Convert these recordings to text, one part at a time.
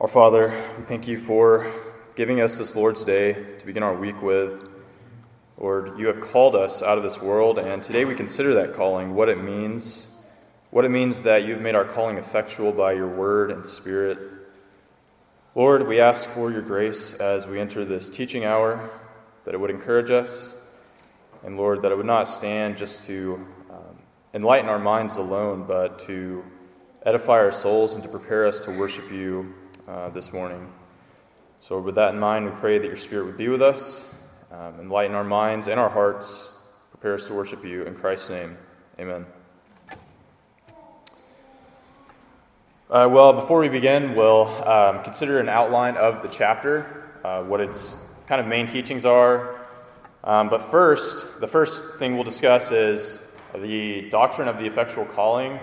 Our Father, we thank you for giving us this Lord's Day to begin our week with. Lord, you have called us out of this world, and today we consider that calling, what it means, what it means that you've made our calling effectual by your word and spirit. Lord, we ask for your grace as we enter this teaching hour, that it would encourage us, and Lord, that it would not stand just to um, enlighten our minds alone, but to edify our souls and to prepare us to worship you uh, this morning. So, with that in mind, we pray that your Spirit would be with us, um, enlighten our minds and our hearts, prepare us to worship you. In Christ's name, amen. Uh, well, before we begin, we'll um, consider an outline of the chapter, uh, what its kind of main teachings are. Um, but first, the first thing we'll discuss is the doctrine of the effectual calling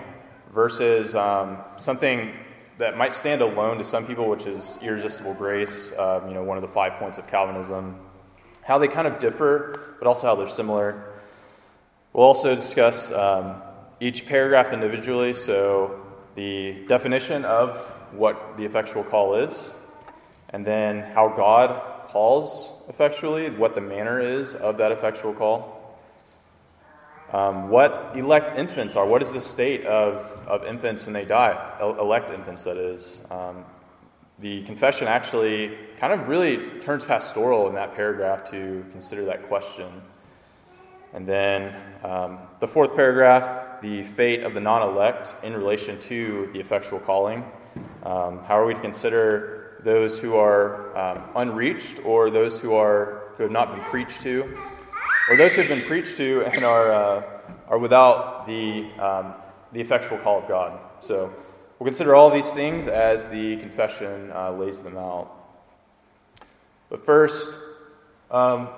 versus um, something that might stand alone to some people, which is irresistible grace, um, you know, one of the five points of Calvinism. How they kind of differ, but also how they're similar. We'll also discuss um, each paragraph individually, so the definition of what the effectual call is, and then how God calls effectually, what the manner is of that effectual call. Um, what elect infants are. What is the state of, of infants when they die? Elect infants, that is. Um, the confession actually kind of really turns pastoral in that paragraph to consider that question. And then um, the fourth paragraph, the fate of the non elect in relation to the effectual calling. Um, how are we to consider those who are um, unreached or those who, are, who have not been preached to? Or those who have been preached to and are, uh, are without the, um, the effectual call of God. So we'll consider all these things as the confession uh, lays them out. But first, um,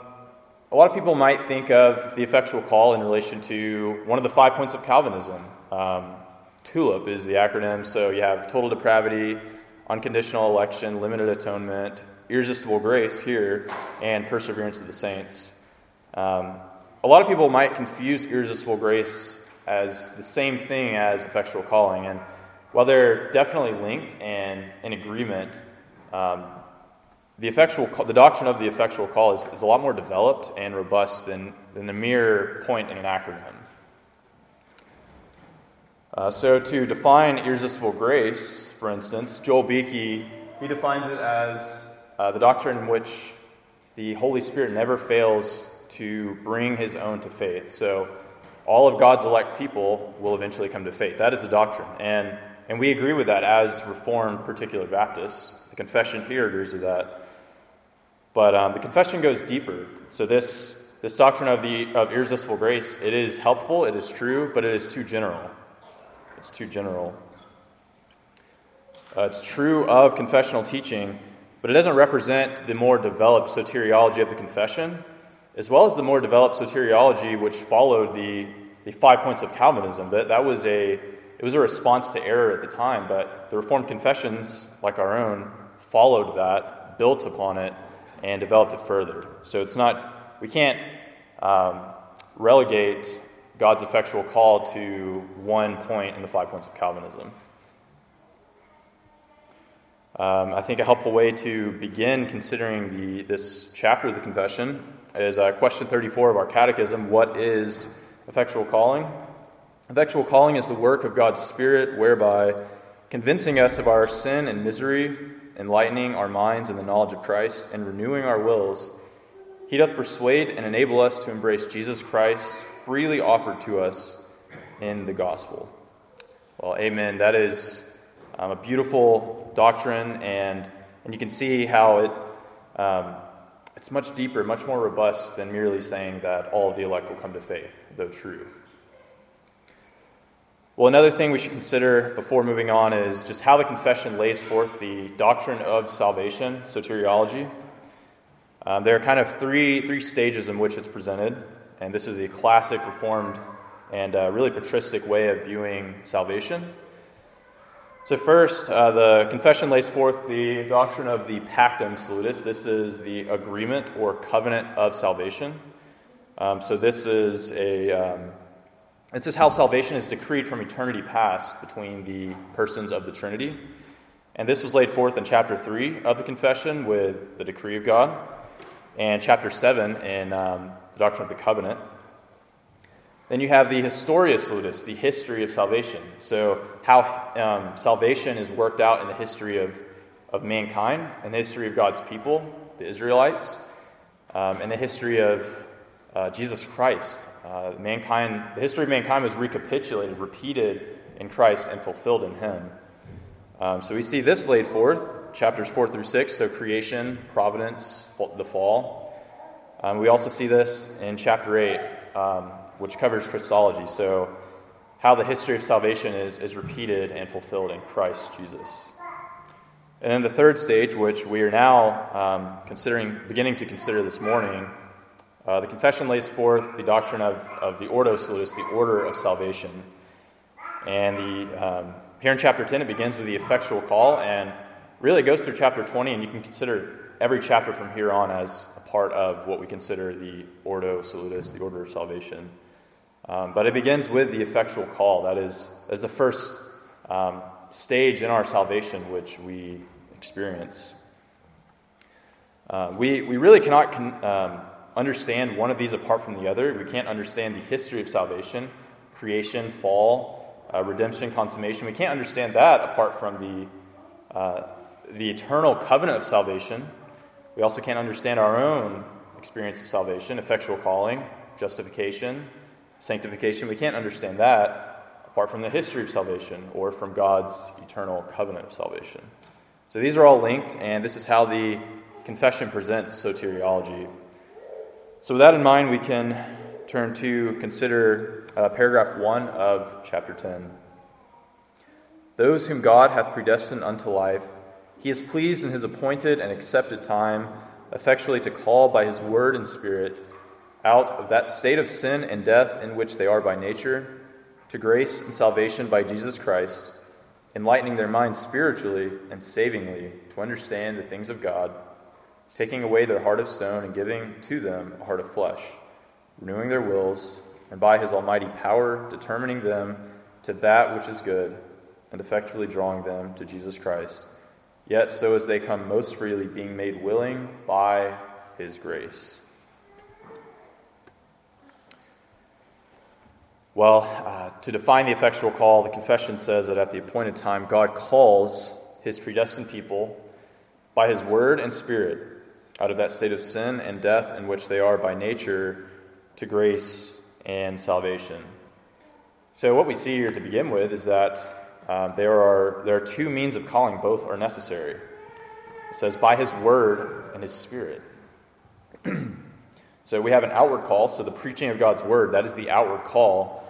a lot of people might think of the effectual call in relation to one of the five points of Calvinism. Um, TULIP is the acronym, so you have total depravity, unconditional election, limited atonement, irresistible grace here, and perseverance of the saints. Um, a lot of people might confuse irresistible grace as the same thing as effectual calling. And while they're definitely linked and in agreement, um, the, effectual, the doctrine of the effectual call is, is a lot more developed and robust than, than the mere point in an acronym. Uh, so, to define irresistible grace, for instance, Joel Beeke, he defines it as uh, the doctrine in which the Holy Spirit never fails to bring his own to faith. So all of God's elect people will eventually come to faith. That is the doctrine. And, and we agree with that as Reformed particular Baptists. The confession here agrees with that. But um, the confession goes deeper. So this, this doctrine of, the, of irresistible grace, it is helpful, it is true, but it is too general. It's too general. Uh, it's true of confessional teaching, but it doesn't represent the more developed soteriology of the confession as well as the more developed soteriology which followed the, the five points of Calvinism. That, that was a, it was a response to error at the time, but the Reformed confessions, like our own, followed that, built upon it, and developed it further. So it's not, we can't um, relegate God's effectual call to one point in the five points of Calvinism. Um, I think a helpful way to begin considering the, this chapter of the confession is uh, question 34 of our catechism What is effectual calling? Effectual calling is the work of God's Spirit whereby, convincing us of our sin and misery, enlightening our minds in the knowledge of Christ, and renewing our wills, he doth persuade and enable us to embrace Jesus Christ freely offered to us in the gospel. Well, amen. That is um, a beautiful doctrine, and, and you can see how it. Um, it's much deeper, much more robust than merely saying that all of the elect will come to faith, though true. Well, another thing we should consider before moving on is just how the confession lays forth the doctrine of salvation, soteriology. Um, there are kind of three, three stages in which it's presented, and this is the classic Reformed and uh, really patristic way of viewing salvation. So, first, uh, the confession lays forth the doctrine of the pactum salutis. This is the agreement or covenant of salvation. Um, so, this is a um, this is how salvation is decreed from eternity past between the persons of the Trinity. And this was laid forth in chapter 3 of the confession with the decree of God, and chapter 7 in um, the doctrine of the covenant. Then you have the Historia Salutis, the history of salvation. So, how um, salvation is worked out in the history of, of mankind and the history of God's people, the Israelites, um, and the history of uh, Jesus Christ. Uh, mankind, the history of mankind was recapitulated, repeated in Christ, and fulfilled in Him. Um, so we see this laid forth, chapters 4 through 6, so creation, providence, the fall. Um, we also see this in chapter 8, um, which covers Christology, so how the history of salvation is, is repeated and fulfilled in Christ Jesus. And then the third stage, which we are now um, considering, beginning to consider this morning, uh, the confession lays forth the doctrine of, of the Ordo Salutis, the order of salvation. And the, um, here in chapter 10, it begins with the effectual call, and really goes through chapter 20, and you can consider every chapter from here on as a part of what we consider the Ordo Salutis, the order of salvation. Um, but it begins with the effectual call. That is, is the first um, stage in our salvation which we experience. Uh, we, we really cannot con- um, understand one of these apart from the other. We can't understand the history of salvation, creation, fall, uh, redemption, consummation. We can't understand that apart from the, uh, the eternal covenant of salvation. We also can't understand our own experience of salvation, effectual calling, justification, sanctification. We can't understand that apart from the history of salvation or from God's eternal covenant of salvation. So these are all linked, and this is how the confession presents soteriology. So, with that in mind, we can turn to consider uh, paragraph 1 of chapter 10. Those whom God hath predestined unto life, he is pleased in his appointed and accepted time effectually to call by his word and spirit out of that state of sin and death in which they are by nature to grace and salvation by Jesus Christ, enlightening their minds spiritually and savingly to understand the things of God, taking away their heart of stone and giving to them a heart of flesh, renewing their wills, and by his almighty power determining them to that which is good, and effectually drawing them to Jesus Christ. Yet so as they come most freely, being made willing by his grace. Well, uh, to define the effectual call, the confession says that at the appointed time, God calls his predestined people by his word and spirit out of that state of sin and death in which they are by nature to grace and salvation. So, what we see here to begin with is that um, there, are, there are two means of calling, both are necessary. It says, by his word and his spirit. so, we have an outward call, so the preaching of God's word, that is the outward call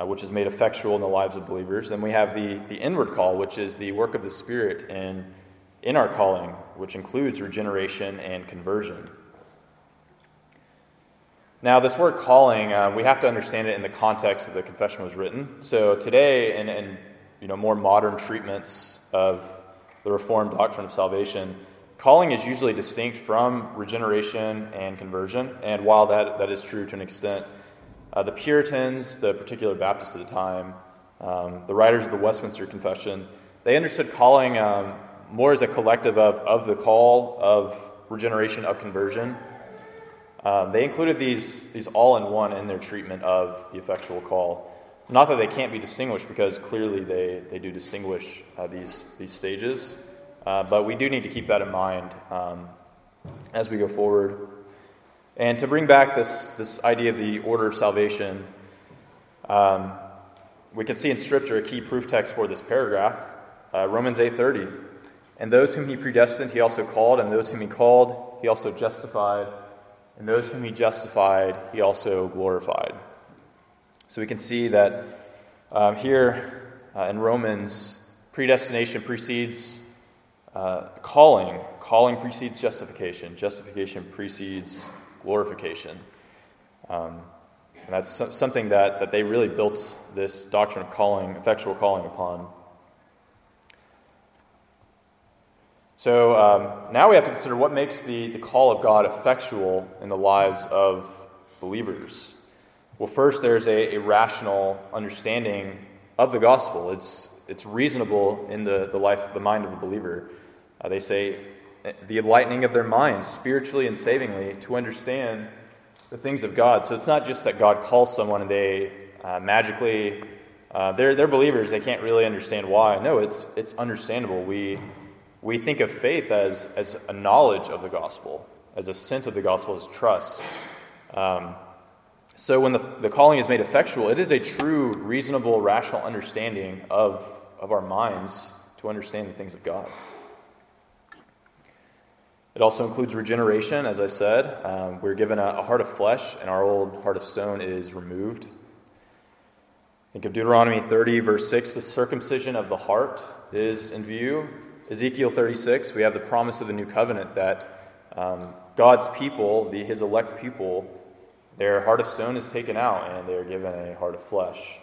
uh, which is made effectual in the lives of believers. Then we have the, the inward call, which is the work of the Spirit in, in our calling, which includes regeneration and conversion. Now, this word calling, uh, we have to understand it in the context that the confession was written. So today, in, in you know, more modern treatments of the Reformed doctrine of salvation, calling is usually distinct from regeneration and conversion. And while that, that is true to an extent, uh, the Puritans, the particular Baptists at the time, um, the writers of the Westminster Confession, they understood calling um, more as a collective of, of the call of regeneration, of conversion. Um, they included these, these all in one in their treatment of the effectual call. Not that they can't be distinguished, because clearly they, they do distinguish uh, these, these stages, uh, but we do need to keep that in mind um, as we go forward. And to bring back this, this idea of the order of salvation, um, we can see in Scripture a key proof text for this paragraph, uh, Romans 8.30. And those whom he predestined, he also called, and those whom he called, he also justified, and those whom he justified, he also glorified. So we can see that um, here uh, in Romans, predestination precedes uh, calling, calling precedes justification, justification precedes glorification. Um, and that's something that, that they really built this doctrine of calling, effectual calling upon. So um, now we have to consider what makes the, the call of God effectual in the lives of believers. Well, first, there's a, a rational understanding of the gospel. It's it's reasonable in the, the life, the mind of the believer. Uh, they say the enlightening of their minds, spiritually and savingly, to understand the things of God. So it's not just that God calls someone and they uh, magically, uh, they're, they're believers, they can't really understand why. No, it's, it's understandable. We, we think of faith as, as a knowledge of the gospel, as a assent of the gospel, as trust. Um, so when the, the calling is made effectual, it is a true, reasonable, rational understanding of, of our minds to understand the things of God. It also includes regeneration, as I said. Um, we're given a, a, heart of flesh, and our old heart of stone is removed. Think of Deuteronomy 30, verse 6. The circumcision of the heart is in view. Ezekiel 36, we have the promise of the new covenant that um, God's people, the, his elect people, their heart of stone is taken out and they are given a heart of flesh.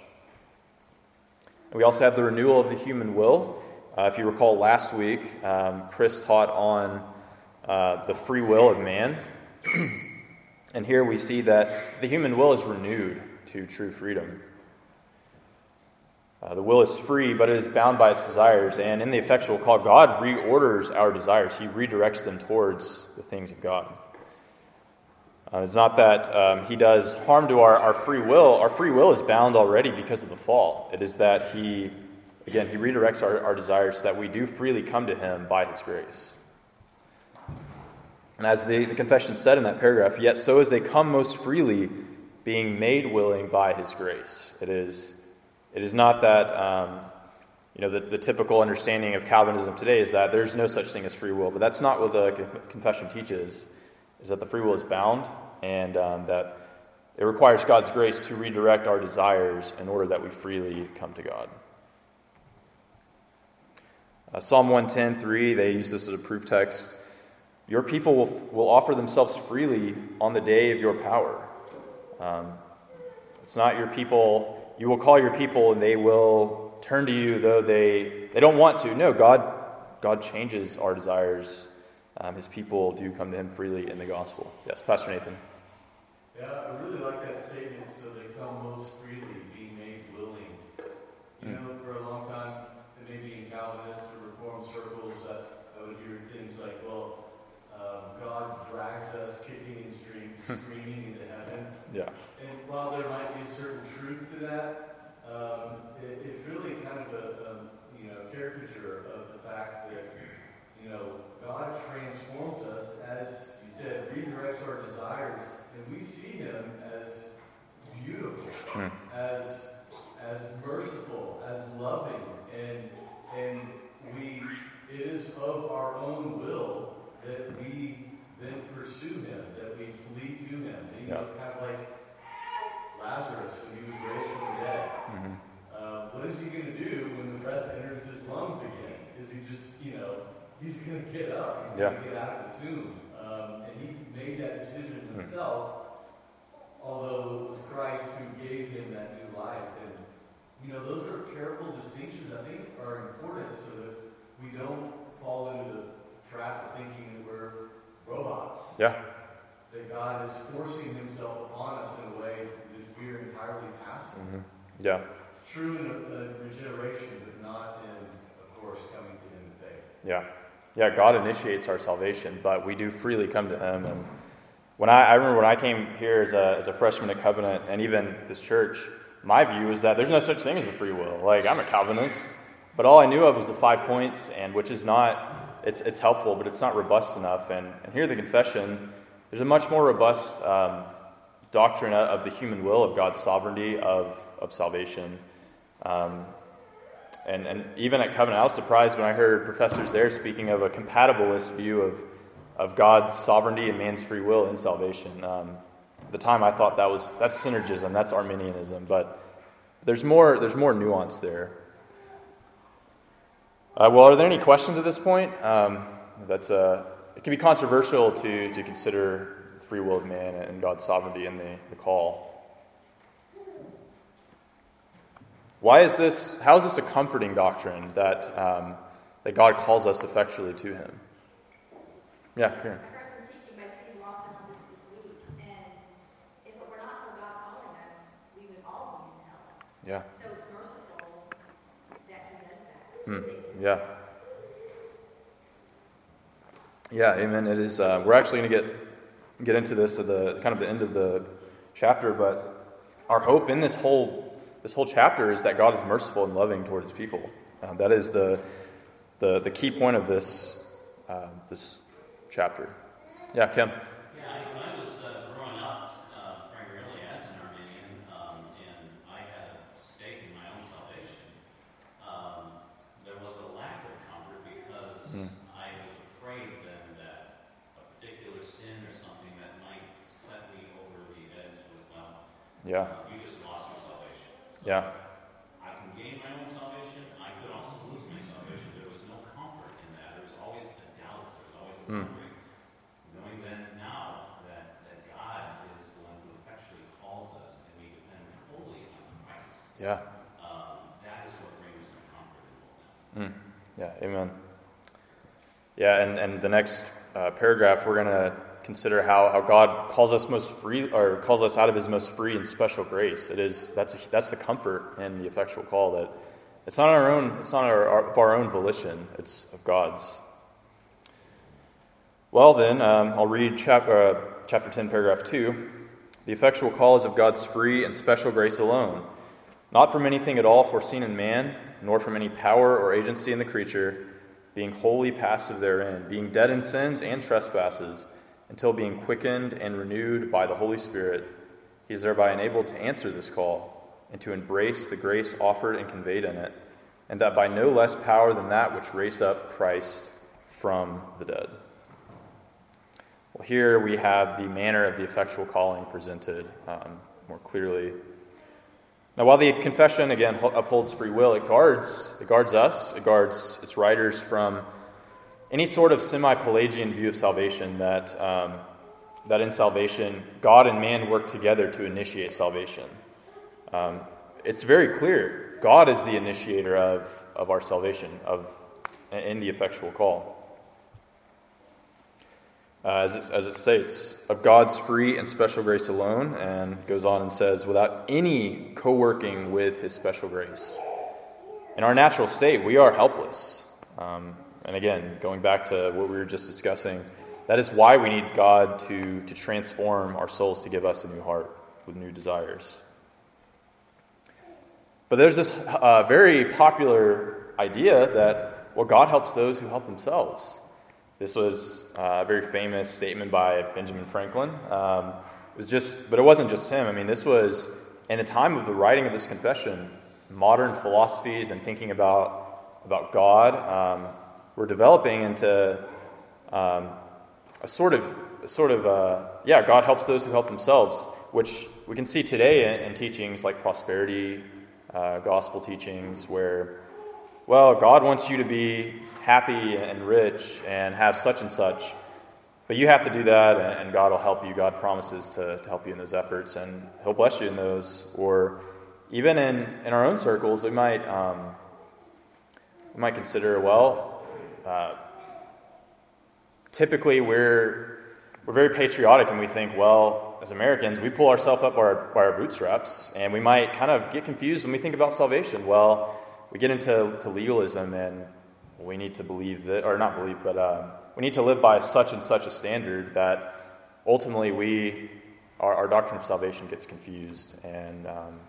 And we also have the renewal of the human will. Uh, if you recall last week, um, Chris taught on uh, the free will of man. and here we see that the human will is renewed to true freedom. Uh, the will is free, but it is bound by its desires. And in the effectual call, God reorders our desires, He redirects them towards the things of God. Uh, it's not that um, He does harm to our, our free will. Our free will is bound already because of the fall. It is that He, again, He redirects our, our desires so that we do freely come to Him by His grace. And as the, the confession said in that paragraph, yet so as they come most freely, being made willing by His grace. It is it is not that, um, you know, the, the typical understanding of Calvinism today is that there's no such thing as free will, but that's not what the confession teaches, is that the free will is bound and um, that it requires God's grace to redirect our desires in order that we freely come to God. Uh, Psalm 110.3, they use this as a proof text. Your people will, will offer themselves freely on the day of your power. Um, it's not your people you will call your people and they will turn to you though they, they don't want to. No, God, God changes our desires. Um, his people do come to him freely in the gospel. Yes, Pastor Nathan. Yeah, I really like that statement. So they come most freely, being made willing. You mm. know, for a long time, maybe in Calvinist or Reformed circles, uh, I would hear things like, well, uh, God drags us kicking and screaming into heaven. Yeah. And while there might be a certain truth to that, um, it, it's really kind of a, a, you know caricature of the fact that you know God transforms us as you said, redirects our desires, and we see Him as beautiful, mm. as as merciful, as loving, and and we it is of our own will that we then pursue Him, that we flee to Him. And, you know, it's kind of like Lazarus when he was raised from the dead. Mm-hmm. Uh, what is he going to do when the breath enters his lungs again? Is he just, you know, he's going to get up, he's yeah. going to get out of the tomb. Um, and he made that decision mm. himself, mm-hmm. although it was Christ who gave him that new life. And, you know, those are careful distinctions I think are important so that we don't fall into the trap of thinking that we're robots. Yeah. That God is forcing himself upon us in a way that we are entirely passive. Mm-hmm. Yeah. true in a, regeneration, but not in, of course, coming to Him in faith. Yeah. Yeah, God initiates our salvation, but we do freely come to Him. And when I, I remember when I came here as a, as a freshman at Covenant, and even this church, my view is that there's no such thing as a free will. Like, I'm a Calvinist, but all I knew of was the five points, and which is not, it's, it's helpful, but it's not robust enough. And, and here, the confession, there's a much more robust um, doctrine of the human will, of God's sovereignty, of, of salvation. Um, and, and even at Covenant, I was surprised when I heard professors there speaking of a compatibilist view of, of God's sovereignty and man's free will in salvation. Um, at the time, I thought that was that's synergism, that's Arminianism, but there's more there's more nuance there. Uh, well, are there any questions at this point? Um, that's uh, it can be controversial to to consider free will of man and God's sovereignty in the, the call. Why is this, how is this a comforting doctrine that, um, that God calls us effectually to Him? Yeah, Karen. Yeah. So it's merciful that he does Hmm. Yeah. Yeah, amen. It is. Uh, we're actually going to get get into this at the kind of the end of the chapter, but our hope in this whole this whole chapter is that God is merciful and loving toward His people. Uh, that is the, the the key point of this uh, this chapter. Yeah, Kim. Yeah. You just lost your salvation. So yeah. I can gain my own salvation. I could also lose my salvation. There was no comfort in that. There was always a doubt. There was always a mm. Knowing then now that, that God is the one who effectually calls us and we depend fully on Christ. Yeah. Um, that is what brings me comfort and mm. Yeah, amen. Yeah, and, and the next uh, paragraph, we're going to consider how, how God calls us most free or calls us out of his most free and special grace. It is that's a, that's the comfort in the effectual call that it's not our own it's not our, our, of our own volition, it's of God's. Well then, um, I'll read chap, uh, chapter 10, paragraph 2. The effectual call is of God's free and special grace alone, not from anything at all foreseen in man, nor from any power or agency in the creature, being wholly passive therein, being dead in sins and trespasses until being quickened and renewed by the Holy Spirit, he is thereby enabled to answer this call and to embrace the grace offered and conveyed in it, and that by no less power than that which raised up Christ from the dead. Well, here we have the manner of the effectual calling presented um, more clearly. Now, while the confession again upholds free will, it guards it guards us, it guards its writers from any sort of semi Pelagian view of salvation that, um, that in salvation, God and man work together to initiate salvation. Um, it's very clear God is the initiator of, of our salvation, of, in the effectual call. Uh, as, it, as it states, of God's free and special grace alone, and goes on and says, without any co working with his special grace. In our natural state, we are helpless. Um, and again, going back to what we were just discussing, that is why we need God to, to transform our souls to give us a new heart with new desires. But there's this uh, very popular idea that, well, God helps those who help themselves. This was uh, a very famous statement by Benjamin Franklin. Um, it was just, but it wasn't just him. I mean, this was in the time of the writing of this confession. Modern philosophies and thinking about about God um, we're developing into um, a sort of, a sort of uh, yeah, God helps those who help themselves, which we can see today in, in teachings like prosperity, uh, gospel teachings, where, well, God wants you to be happy and rich and have such and such, but you have to do that, and God will help you. God promises to, to help you in those efforts, and He'll bless you in those. Or even in, in our own circles, we might, um, we might consider, well, uh, typically we're, we're very patriotic and we think, well, as Americans, we pull ourselves up by our, by our bootstraps and we might kind of get confused when we think about salvation. Well, we get into to legalism and we need to believe that, or not believe, but uh, we need to live by such and such a standard that ultimately we, our, our doctrine of salvation gets confused and, um,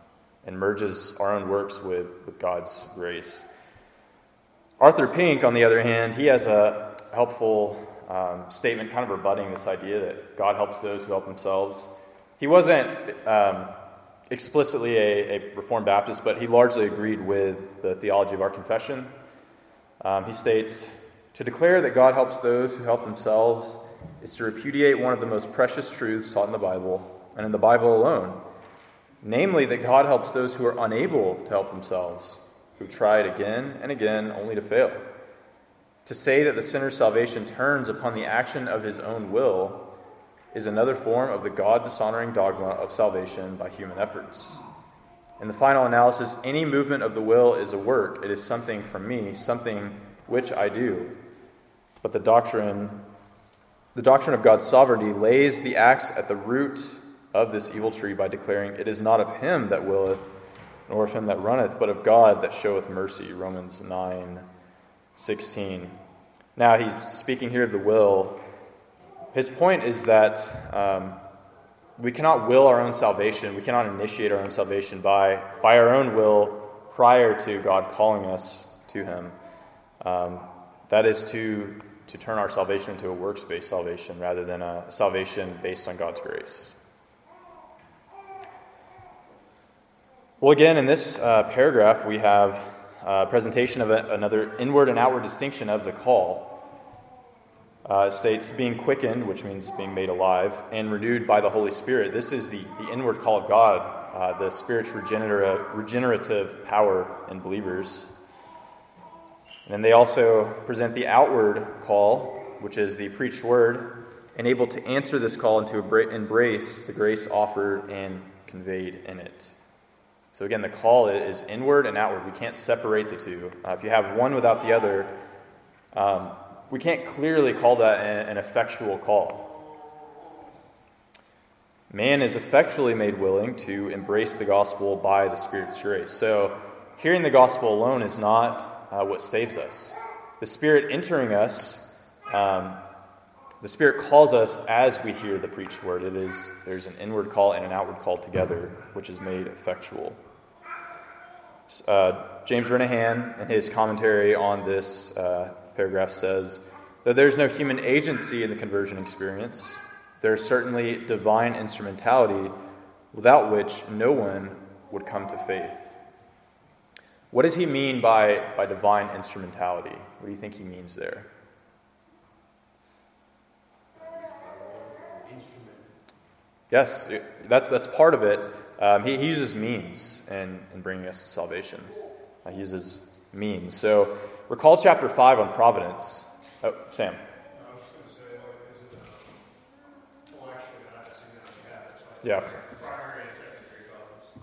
and merges our own works with, with God's grace. Arthur Pink, on the other hand, he has a helpful um, statement kind of rebutting this idea that God helps those who help themselves. He wasn't um, explicitly a, a, Reformed Baptist, but he largely agreed with the theology of our confession. Um, he states To declare that God helps those who help themselves is to repudiate one of the most precious truths taught in the Bible, and in the Bible alone, namely that God helps those who are unable to help themselves who tried again and again only to fail. To say that the sinner's salvation turns upon the action of his own will is another form of the God dishonoring dogma of salvation by human efforts. In the final analysis, any movement of the will is a work. It is something from me, something which I do. But the doctrine, the doctrine of God's sovereignty lays the axe at the root of this evil tree by declaring, It is not of him that willeth, nor of him that runneth, but of God that showeth mercy. Romans 9 16. Now, he's speaking here of the will. His point is that um, we cannot will our own salvation, we cannot initiate our own salvation by, by our own will prior to God calling us to Him. Um, that is to, to turn our salvation into a works based salvation rather than a salvation based on God's grace. Well, again, in this uh, paragraph, we have a presentation of a, another inward and outward distinction of the call. Uh, states being quickened, which means being made alive, and renewed by the Holy Spirit. This is the, the inward call of God, uh, the Spirit's regenerative, regenerative power in believers. And then they also present the outward call, which is the preached word, and able to answer this call and to embrace the grace offered and conveyed in it. So again, the call is inward and outward. We can't separate the two. Uh, if you have one without the other, um, we can't clearly call that an, an effectual call. Man is effectually made willing to embrace the gospel by the Spirit's grace. So, hearing the gospel alone is not uh, what saves us. The Spirit entering us, um, the Spirit calls us as we hear the preached word. It is there's an inward call and an outward call together, which is made effectual. Uh, James Renihan, in his commentary on this uh, paragraph, says that there's no human agency in the conversion experience. There's certainly divine instrumentality without which no one would come to faith. What does he mean by, by divine instrumentality? What do you think he means there? Yes, that's, that's part of it. Um, he, he, uses means in, in bringing us to salvation. Uh, he uses means. So recall chapter 5 on providence. Oh, Sam. Yeah.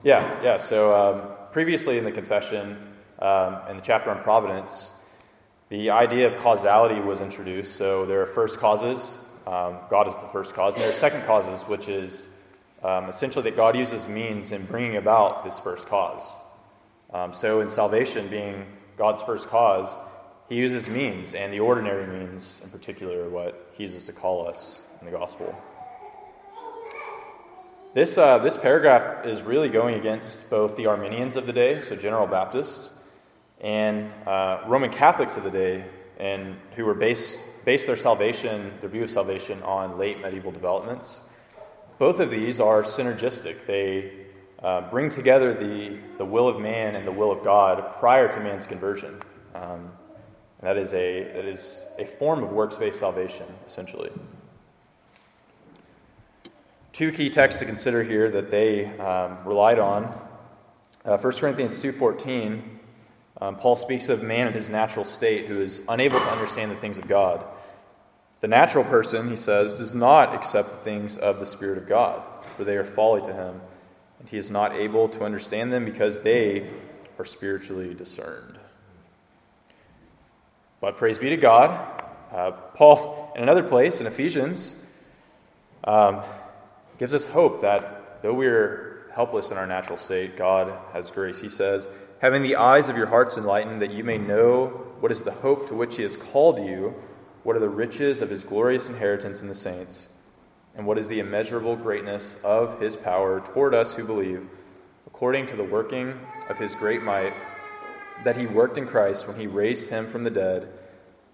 Yeah, yeah. So um, previously in the confession, um, in the chapter on providence, the idea of causality was introduced. So there are first causes. Um, God is the first cause. And there are second causes, which is um, essentially, that God uses means in bringing about his first cause. Um, so, in salvation being God's first cause, he uses means, and the ordinary means in particular what he uses to call us in the gospel. This, uh, this paragraph is really going against both the Arminians of the day, so General Baptists, and uh, Roman Catholics of the day, and who were based, based their salvation, their view of salvation, on late medieval developments. Both of these are synergistic. They uh, bring together the, the will of man and the will of God prior to man's conversion. Um, and that is, a, that is a form of works based salvation, essentially. Two key texts to consider here that they um, relied on. Uh, 1 Corinthians 2.14, um, Paul speaks of man in his natural state who is unable to understand the things of God. The natural person, he says, does not accept the things of the Spirit of God, for they are folly to him, and he is not able to understand them because they are spiritually discerned. But praise be to God. Uh, Paul, in another place in Ephesians, um, gives us hope that though we are helpless in our natural state, God has grace. He says, Having the eyes of your hearts enlightened, that you may know what is the hope to which he has called you what are the riches of his glorious inheritance in the saints? And what is the immeasurable greatness of his power toward us who believe, according to the working of his great might, that he worked in Christ when he raised him from the dead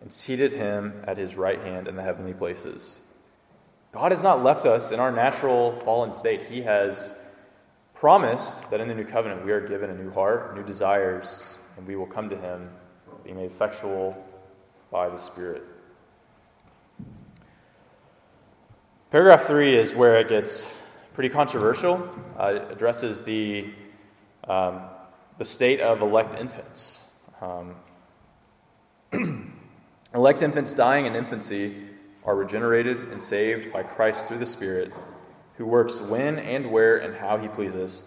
and seated him at his right hand in the heavenly places? God has not left us in our natural fallen state. He has promised that in the new covenant we are given a new heart, new desires, and we will come to him, being made effectual by the Spirit. Paragraph three is where it gets pretty controversial. Uh, it addresses the, um, the state of elect infants. Um, elect infants dying in infancy are regenerated and saved by Christ through the Spirit, who works when and where and how he pleases.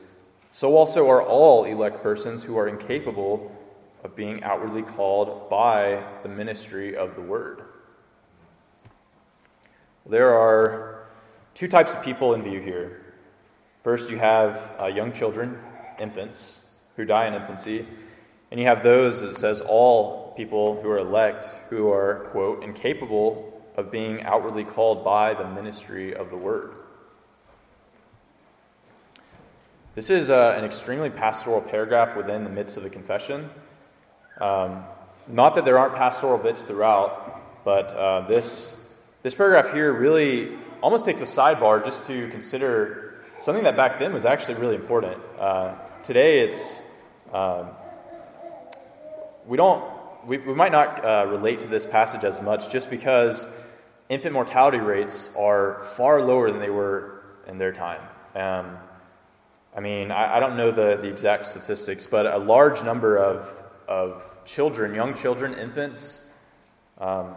So also are all elect persons who are incapable of being outwardly called by the ministry of the Word. There are two types of people in view here. First, you have uh, young children, infants, who die in infancy. And you have those, it says, all people who are elect who are, quote, incapable of being outwardly called by the ministry of the word. This is uh, an extremely pastoral paragraph within the midst of the confession. Um, not that there aren't pastoral bits throughout, but uh, this, this paragraph here really almost takes a sidebar just to consider something that back then was actually really important. Uh, today, it's um, we don't we, we might not uh, relate to this passage as much just because infant mortality rates are far lower than they were in their time. Um, I mean, I, I, don't know the, the exact statistics, but a large number of, of children, young children, infants, um,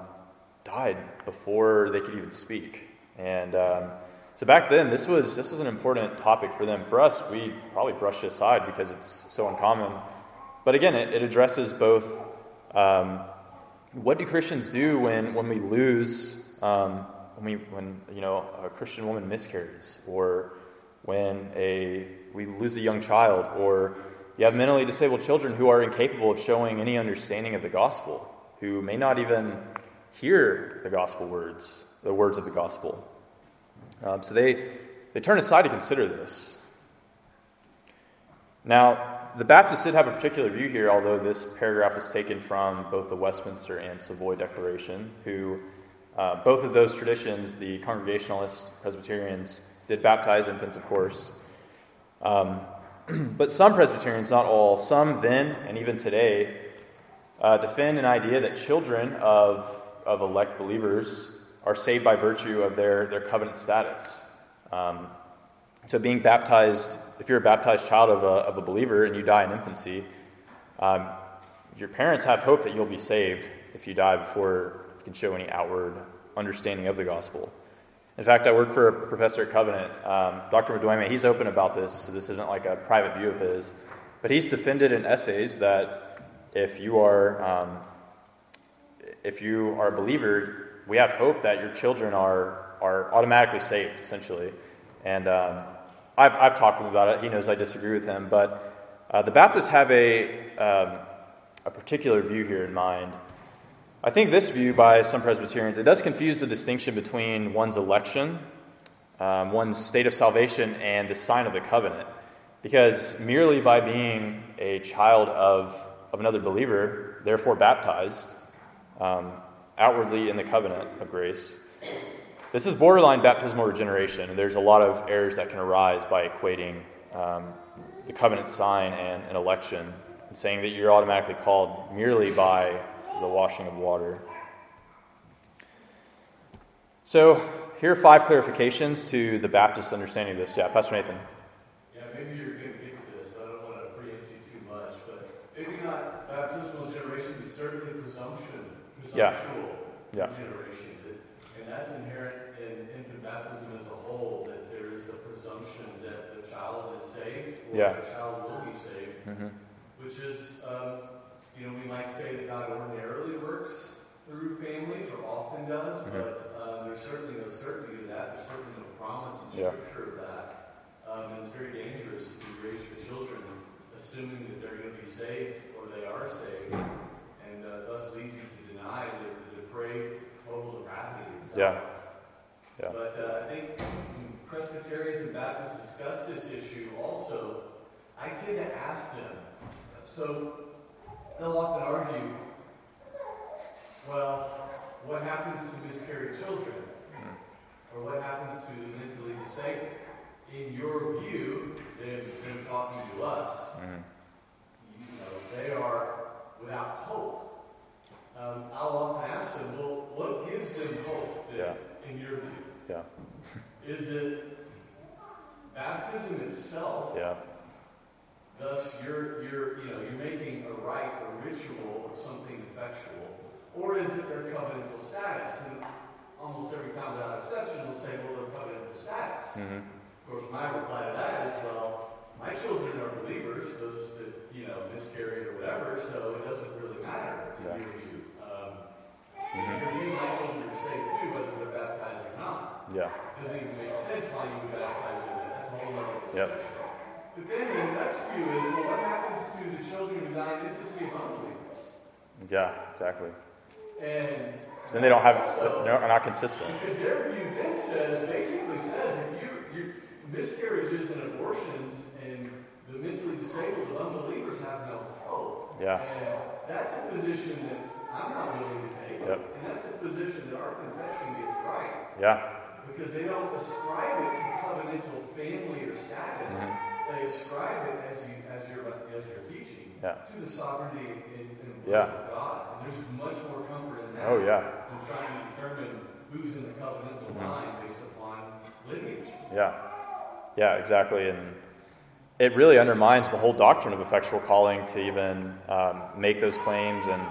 died before they could even speak. And um, so back then, this was, this was an important topic for them. For us, we probably brushed it aside because it's so uncommon. But again, it, it addresses both um, what do Christians do when, when we lose, um, when, we, when you know, a Christian woman miscarries, or when a, we lose a young child, or you have mentally disabled children who are incapable of showing any understanding of the gospel, who may not even hear the gospel words, the words of the gospel. Um, so they, they turn aside to consider this. Now, the Baptists did have a particular view here, although this paragraph was taken from both the Westminster and Savoy Declaration, who uh, both of those traditions, the Congregationalists, Presbyterians, did baptize infants, of course. Um, but some Presbyterians, not all, some then and even today, uh, defend an idea that children of, of elect believers are saved by virtue of their, their covenant status. Um, so, being baptized, if you're a baptized child of a, of a believer and you die in infancy, um, your parents have hope that you'll be saved if you die before you can show any outward understanding of the gospel. In fact, I work for a professor at Covenant, um, Dr. Madueme. He's open about this, so this isn't like a private view of his. But he's defended in essays that if you are um, if you are a believer, we have hope that your children are are automatically saved, essentially. And um, I've, I've talked to him about it. He knows I disagree with him. But uh, the Baptists have a, um, a particular view here in mind. I think this view by some Presbyterians, it does confuse the distinction between one's election, um, one's state of salvation, and the sign of the covenant. Because merely by being a child of, of another believer, therefore baptized, um, outwardly in the covenant of grace, this is borderline baptismal regeneration, and there's a lot of errors that can arise by equating um, the covenant sign and an election, and saying that you're automatically called merely by the washing of water. So, here are five clarifications to the Baptist understanding of this. Yeah, Pastor Nathan. Yeah, maybe you're going to get to this. I don't want to preempt you too much, but maybe not baptismal generation, but certainly presumption, presumptual yeah. Yeah. generation. And that's inherent in infant baptism as a whole, that there is a presumption that the child is saved or yeah. the child will be saved, mm-hmm. which is, um, you know, we might say that God ordinarily works through families or often does, mm-hmm. but um, there's certainly no certainty of that. There's certainly no promise in yeah. Scripture of that. Um, and it's very dangerous if you raise your children assuming that they're going to be saved or they are saved, and uh, thus leads you to deny the, the depraved total depravity. Yeah. Yeah. But uh, I think Presbyterians and Baptists discuss this issue also. I tend to ask them, so they'll often argue, well, what happens to miscarried children? Or what happens to the mentally disabled? In your view, them, them talking to us, mm-hmm. you know, they are without hope um, I'll often ask them, well, what gives them hope yeah. in your view? Yeah. Is it baptism itself? Yeah. Thus, you're, you're, you know, you're making a rite, a ritual, or something effectual. Or is it their covenantal status? And almost every time without exception, will say, well, their covenantal status. Mm-hmm. Of course, my reply to that is, well, my children are believers, those that, you know, miscarried or whatever, so it doesn't really matter in yeah. Your. Mm-hmm. You might children are saved too, whether they're baptized or not. Yeah. It doesn't even make sense why you would baptize them. That's a whole other discussion. Yep. But then the next view is, well, what happens to the children who die in infancy of unbelievers? Yeah, exactly. And Then they don't have, they're not consistent. because their view then says, basically says, if you, you miscarriages and abortions and the mentally disabled and unbelievers have no hope. Yeah. And that's a position that I'm not willing to. Yep. And that's a position that our confession gets right. Yeah, Because they don't ascribe it to covenantal family or status. Mm-hmm. They ascribe it as you as you're as you're teaching Yeah. to the sovereignty and, and Yeah. of God. And there's much more comfort in that Oh, yeah. than trying to determine who's in the covenantal Mm-hmm. line based upon lineage. yeah. Yeah, exactly. And it really undermines the whole doctrine of effectual calling to even um, make those claims. And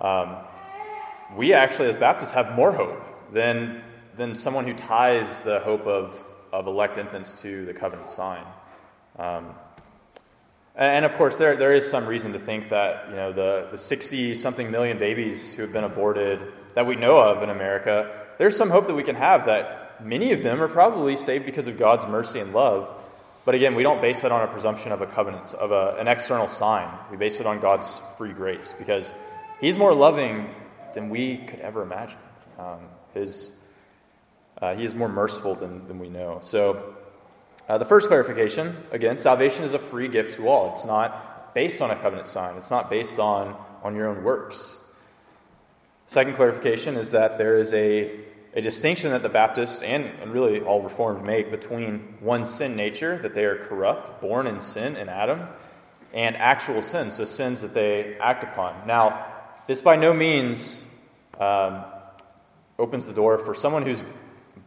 um, we actually, as Baptists, have more hope than, than someone who ties the hope of, of elect infants to the covenant sign. Um, and of course, there, there is some reason to think that you know the, the 60 something million babies who have been aborted that we know of in America, there's some hope that we can have that many of them are probably saved because of God's mercy and love. But again, we don't base that on a presumption of a covenant, of a, an external sign. We base it on God's free grace because He's more loving than we could ever imagine. Um, his, uh, he is more merciful than, than we know. So, uh, the first clarification again, salvation is a free gift to all. It's not based on a covenant sign, it's not based on, on your own works. Second clarification is that there is a, a distinction that the Baptists and, and really all Reformed make between one sin nature, that they are corrupt, born in sin in Adam, and actual sins, so sins that they act upon. Now, this by no means um, opens the door for someone who's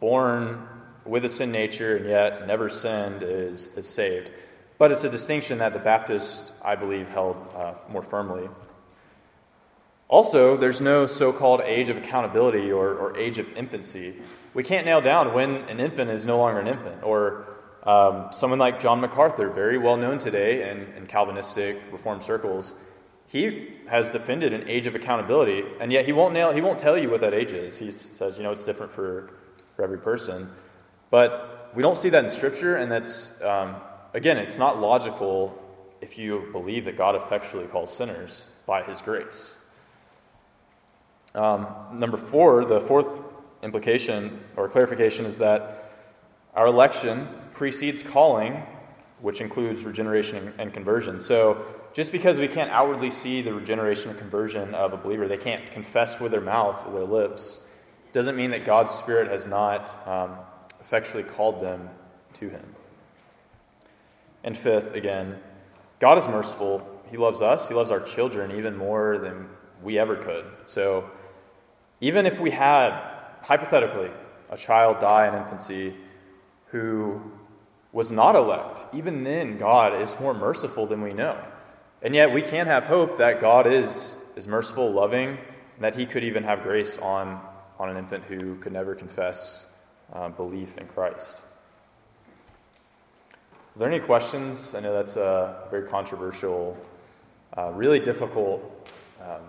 born with a sin nature and yet never sinned is, is saved. But it's a distinction that the Baptists, I believe, held uh, more firmly. Also, there's no so called age of accountability or, or, age of infancy. We can't nail down when an infant is no longer an infant. Or um, someone like John MacArthur, very well known today in, in Calvinistic Reformed circles, he has defended an age of accountability, and yet he won't nail, he won't tell you what that age is. He says, you know, it's different for, for every person. But we don't see that in Scripture, and that's, um, again, it's not logical if you believe that God effectually calls sinners by his grace. Um, number four, the fourth implication or clarification is that our election precedes calling, which includes regeneration and conversion. So just because we can't outwardly see the regeneration and conversion of a believer, they can't confess with their mouth or their lips, doesn't mean that God's Spirit has not um, effectually called them to Him. And fifth, again, God is merciful. He loves us, He loves our children even more than we ever could. So even if we had, hypothetically, a child die in infancy who was not elect, even then, God is more merciful than we know. And yet, we can have hope that God is, is merciful, loving, and that He could even have grace on, on an infant who could never confess uh, belief in Christ. Are there any questions? I know that's a very controversial, uh, really difficult um,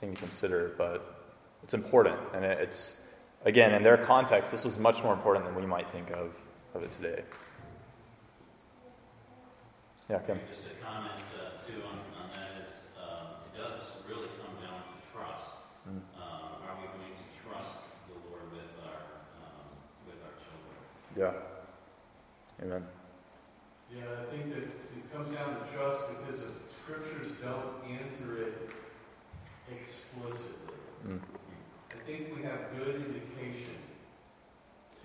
thing to consider, but it's important. And it's, again, in their context, this was much more important than we might think of, of it today. Yeah, Kim. Just a comment uh, too on, on that is um, it does really come down to trust. Mm. Um, are we going to trust the Lord with our um, with our children? Yeah. Amen. Yeah, I think that it comes down to trust because the scriptures don't answer it explicitly. Mm. I think we have good indication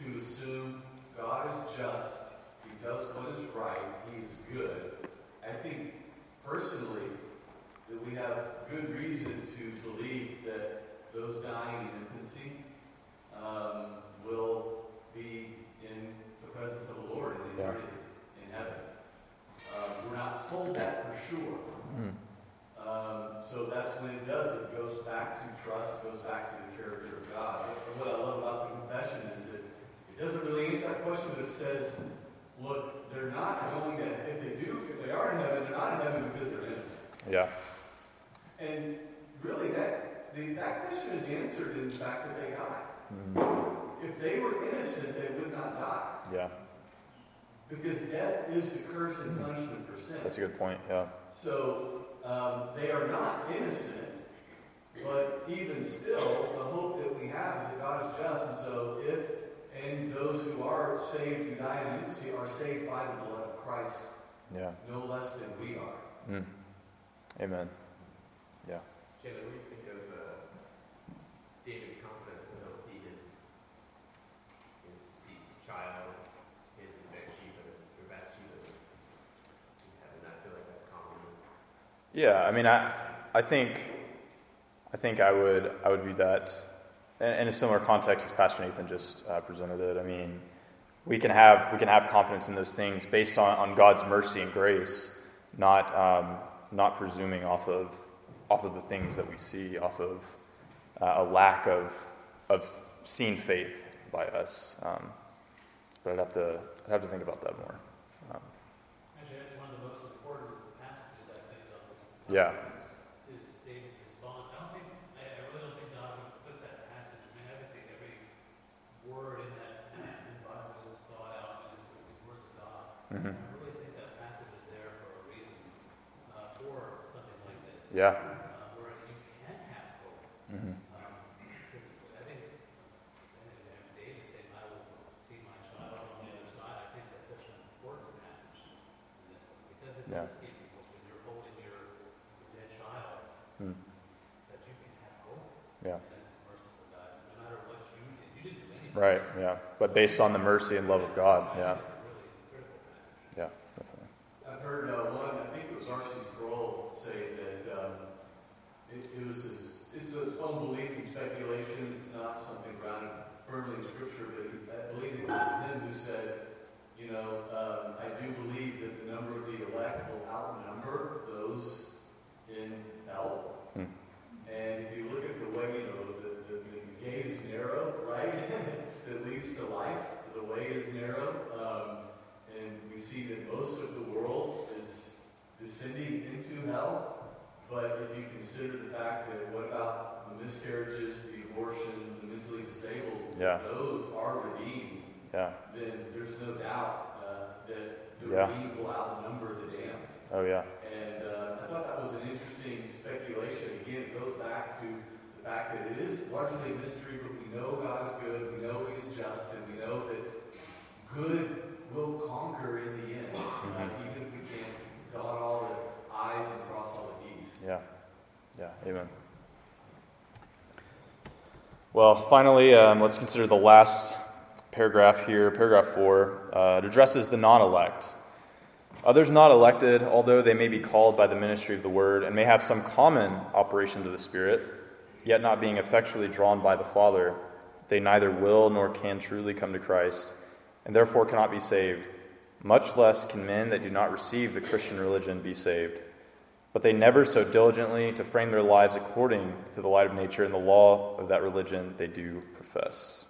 to assume God is just, He does what is right, He is good. I think personally that we have good reason to believe that those dying in infancy um, will be in the presence of the Lord in Yeah. eternity in heaven. Uh, we're not told that for sure. Mm. Um, so that's when it does. It goes back to trust, goes back to the character of God. And what I love about the confession is that it doesn't really answer that question, that says, look, they're not going to, if they do, if they are in heaven, they're not in heaven because they're innocent. Yeah. And really, that, the, that question is answered in the fact that they die. Mm. If they were innocent, they would not die. Yeah. Because death is the curse and punishment for sin. That's a good point, yeah. So um, they are not innocent, but even still, the hope that we have is that God is just. And so if and those who are saved who die in infancy are saved by the blood of Christ, Yeah. no less than we are. Mm. Amen. Yeah. Jalen, what do you think of uh, David's confidence that he'll see his his deceased child, his Bathsheba, or Bathsheba's in heaven? I feel like that's common. Yeah, I mean, I, I think, I think I would, I would view that in, a similar context as Pastor Nathan just uh, presented it. I mean, we can have, we can have confidence in those things based on, on God's mercy and grace, not, um, not presuming off of, off of the things that we see, off of uh, a lack of, of seeing faith by us. Um, but I'd have to, I'd have to think about that more. Um, Actually, that's one of the most important passages, I think, this. Yeah. Is David's response. I don't think, I, I really don't think God would put that passage, I mean, obviously, every word in that in the Bible is thought out as, as words of God. mhm. I really think that passage is there for a reason, uh, for something like this. Yeah. Uh, where you can have hope. Um, I think, and, and David saying, I will see my child on the other side, I think that's such an important passage in this one, because it Yeah. does give people, when you're holding your dead child, Mm. that you can have hope. Yeah. And merciful God, no matter what you did, you didn't do anything. Right, yeah. But based on the mercy and love of God, yeah. It's a really critical passage. Yeah, definitely. I've heard uh, one, I think it was R.C. Sproul, say that um, it, it was his, it's his own belief and speculation. It's not something grounded firmly in Scripture, but he, I believe it was him who said, you know, um, I do believe that the number of the elect will outnumber those in hell. Hmm. And if you look at the way, you know, the, the, the gate is narrow, right? that leads to life. The way is narrow. Um, see that most of the world is descending into hell. But if you consider the fact that what about the miscarriages, the abortion, the mentally disabled, Yeah. those are redeemed, Yeah. then there's no doubt uh, that the Yeah. redeemed will outnumber the damned. Oh, yeah. And uh, I thought that was an interesting speculation. Again, it goes back to the fact that it is largely a mystery, but we know God is good, we know He's just, and we know that good will conquer in the end, uh, Mhm. even if we can't dot all the I's and cross all the T's. Yeah. Yeah. Amen. Well, finally, um, let's consider the last paragraph here, paragraph four. Uh, it addresses the non elect. Others not elected, although they may be called by the ministry of the word and may have some common operations of the Spirit, yet not being effectually drawn by the Father, they neither will nor can truly come to Christ, and therefore cannot be saved. Much less can men that do not receive the Christian religion be saved. But they never so diligently to frame their lives according to the light of nature and the law of that religion they do profess.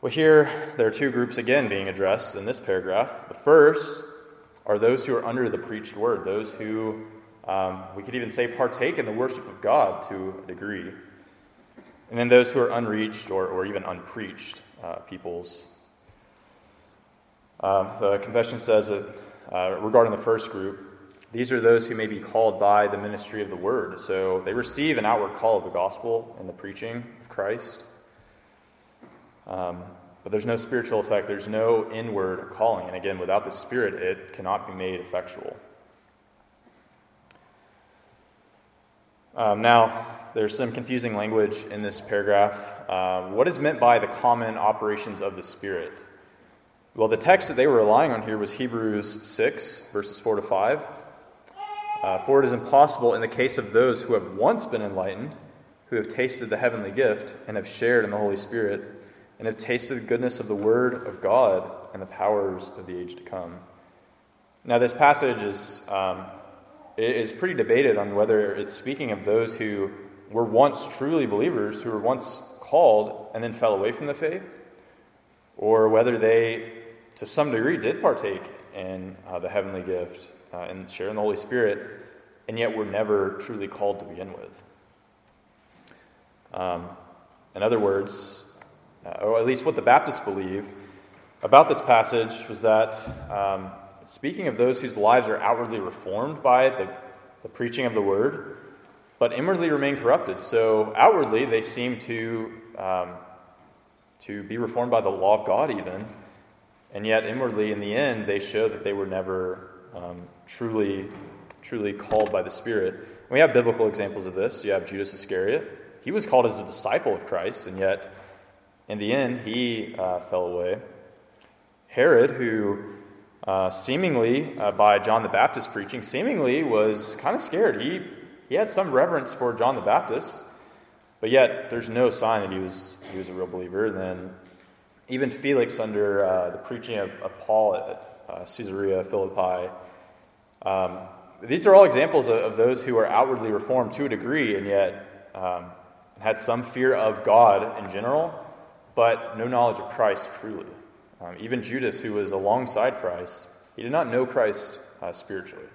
Well, here there are two groups again being addressed in this paragraph. The first are those who are under the preached word, those who um, we could even say partake in the worship of God to a degree. And then those who are unreached or, or even unpreached uh, peoples. Um, the confession says that uh, regarding the first group, these are those who may be called by the ministry of the word. So they receive an outward call of the gospel and the preaching of Christ. Um, but there's no spiritual effect, there's no inward calling. And again, without the Spirit, it cannot be made effectual. Um, now, there's some confusing language in this paragraph. Um, what is meant by the common operations of the Spirit? Well, the text that they were relying on here was Hebrews 6, verses 4 to 5. Uh, For it is impossible in the case of those who have once been enlightened, who have tasted the heavenly gift, and have shared in the Holy Spirit, and have tasted the goodness of the Word of God and the powers of the age to come. Now, this passage is, um, is pretty debated on whether it's speaking of those who were once truly believers, who were once called and then fell away from the faith, or whether they, to some degree, did partake in uh, the heavenly gift uh, and share in the Holy Spirit, and yet were never truly called to begin with. Um, in other words, uh, or at least what the Baptists believe, about this passage was that um, speaking of those whose lives are outwardly reformed by the, the preaching of the word, but inwardly remain corrupted. So outwardly they seem to um, to be reformed by the law of God, even, and yet inwardly, in the end, they show that they were never um, truly truly called by the Spirit. We have biblical examples of this. You have Judas Iscariot. He was called as a disciple of Christ, and yet in the end, he uh, fell away. Herod, who uh, seemingly, uh, by John the Baptist preaching, seemingly was kind of scared. He, he had some reverence for John the Baptist, but yet there's no sign that he was, he was a real believer. And then even Felix, under uh, the preaching of, of Paul at uh, Caesarea Philippi, um, these are all examples of, of, those who are outwardly reformed to a degree and yet um, had some fear of God in general, but no knowledge of Christ truly. Um, even Judas, who was alongside Christ, he did not know Christ uh, spiritually.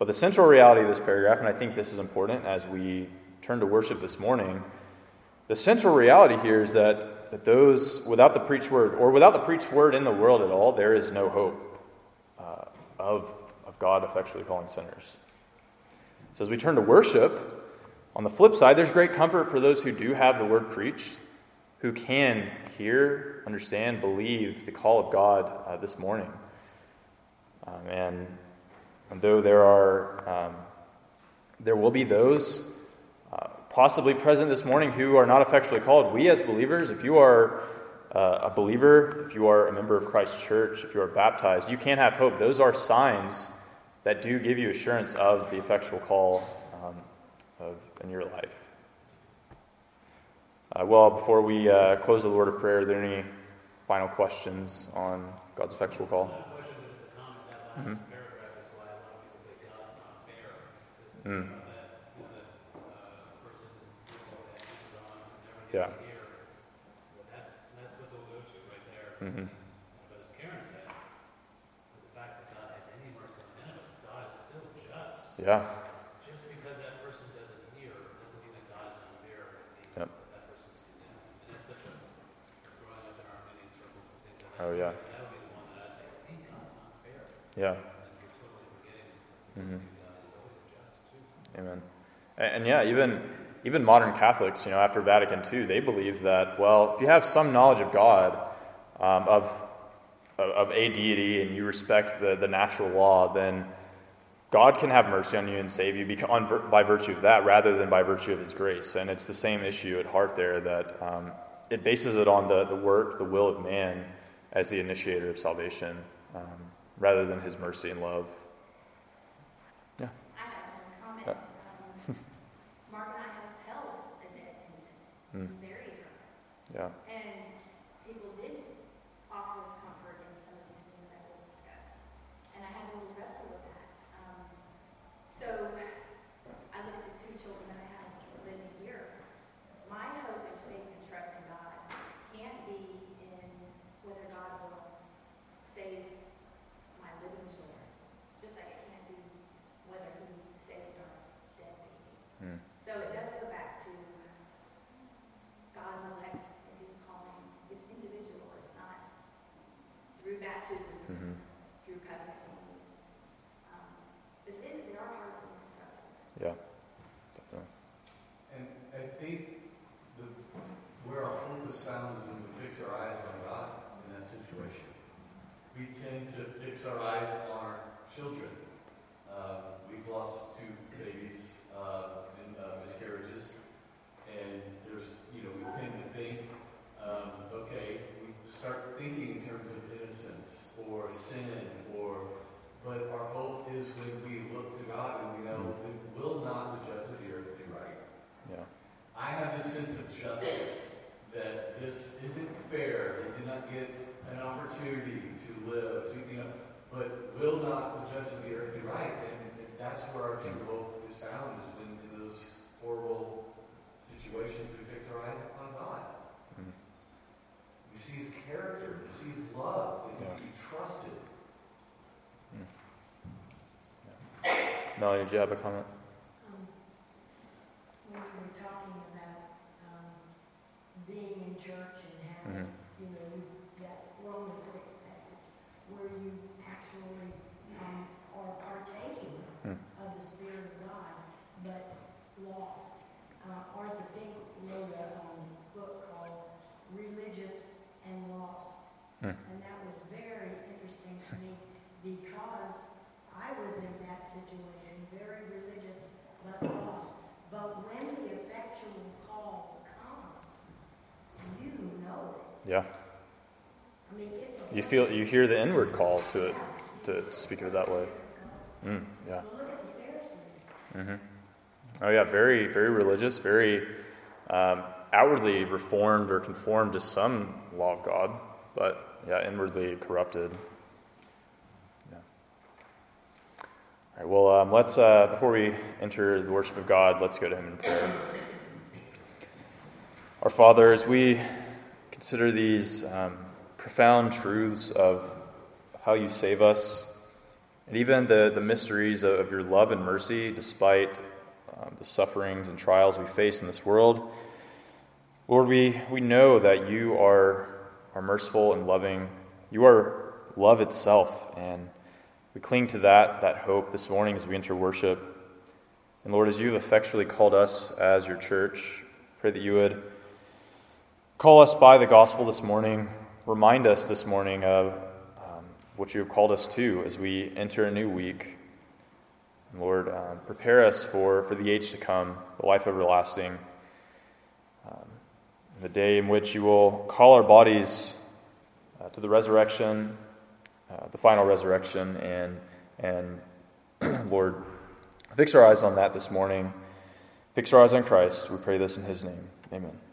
But the central reality of this paragraph, and I think this is important as we turn to worship this morning, the central reality here is that, that those without the preached word, or without the preached word in the world at all, there is no hope uh, of, of God effectually calling sinners. So as we turn to worship, on the flip side, there's great comfort for those who do have the word preached, who can hear, understand, believe the call of God uh, this morning. Um, and, and, though there are, um, there will be those uh, possibly present this morning who are not effectually called, we as believers, if you are uh, a believer, if you are a member of Christ's church, if you are baptized, you can have hope. Those are signs that do give you assurance of the effectual call um, of, in your life. Uh, well, before we uh, close the Lord of Prayer, are there any final questions on God's effectual call? Mm-hmm. Mm. Yeah. That's, that's what they'll go to right there. Mm-hmm. But as Karen said, the fact that God has any mercy on any of us, God is still just. Yeah. Just because that person doesn't hear doesn't mean that God is unfair Yep. that person's doing. And it's such a, growing up in Arminian circles and things like that. Oh, yeah. That would be the one that I'd say, see, God's not fair. Yeah. And we're totally forgetting this. Mhm. God is always just too. Amen. And, and yeah, even even modern Catholics, you know, after Vatican II, they believe that well, if you have some knowledge of God, um, of of a deity, and you respect the the natural law, then God can have mercy on you and save you by virtue of that, rather than by virtue of His grace. And it's the same issue at heart there that um, it bases it on the the work, the will of man as the initiator of salvation, um, rather than His mercy and love. I have one comment. Um, Mark and I have held a dead infant, Mm. Yeah. and people did offer us comfort in some of these things that was discussed. And I had a little wrestle with that. Um, so I look at the two children that I have living here. My hope and faith and trust in God can't be in whether God will save my living children, just like it can't be whether He saved our dead baby. Mm. So it does go back to God's elect and His calling. It's individual. It's not through baptism, hmm through covenant means. Um, but it is, there are hard things to wrestle with. Yeah. Definitely. And I think the, where our hope is found is when we fix our eyes on God in that situation. We tend to fix our eyes on our children. Uh, we've lost two babies uh, in uh, miscarriages, and there's, you know, we tend to think, um, okay, we start thinking in terms of innocence or sin, or, but our hope is when we look to God and we know, will not the judge of the earth be right? Yeah. I have this sense of justice that this isn't fair. They did not get an opportunity to live, to, you know, but will not the judge of the earth be right? And that's where our true hope is found, is when in those horrible situations we fix our eyes upon God. Mhm. We see his character, we see his love, and Yeah. we be trusted. Melanie, did you have a comment? Um, When you were talking about um, being in church and having Mhm. you know, that Romans six passage, where you actually, um, are partaking Hmm. of the Spirit of God, but lost. Uh, Arthur Pink wrote a, um, book called Religious and Lost. Hmm. And that was very interesting to me because I was in that situation, very religious but lost. But when the effectual call comes, you know it. Yeah. I mean, it's a. You feel you hear the inward call to it to speak of it that way. Mm, yeah. Well, look at the Pharisees. hmm Oh yeah, very very religious, very um, outwardly reformed or conformed to some law of God, but yeah, inwardly corrupted. Yeah. All right. Well, um, let's uh, before we enter the worship of God, let's go to Him in prayer. Our Father, as we consider these um, profound truths of how you save us, and even the, the mysteries of, your love and mercy, despite um, the sufferings and trials we face in this world, Lord, we, we know that you are, are merciful and loving. You are love itself, and we cling to that, that hope this morning as we enter worship. And Lord, as you have effectually called us as your church, pray that you would call us by the gospel this morning, remind us this morning of um, what you have called us to as we enter a new week. Lord, um, prepare us for, for the age to come, the life everlasting, um, the day in which you will call our bodies uh, to the resurrection, uh, the final resurrection, and, and Lord, fix our eyes on that this morning. Fix our eyes on Christ. We pray this in his name. Amen.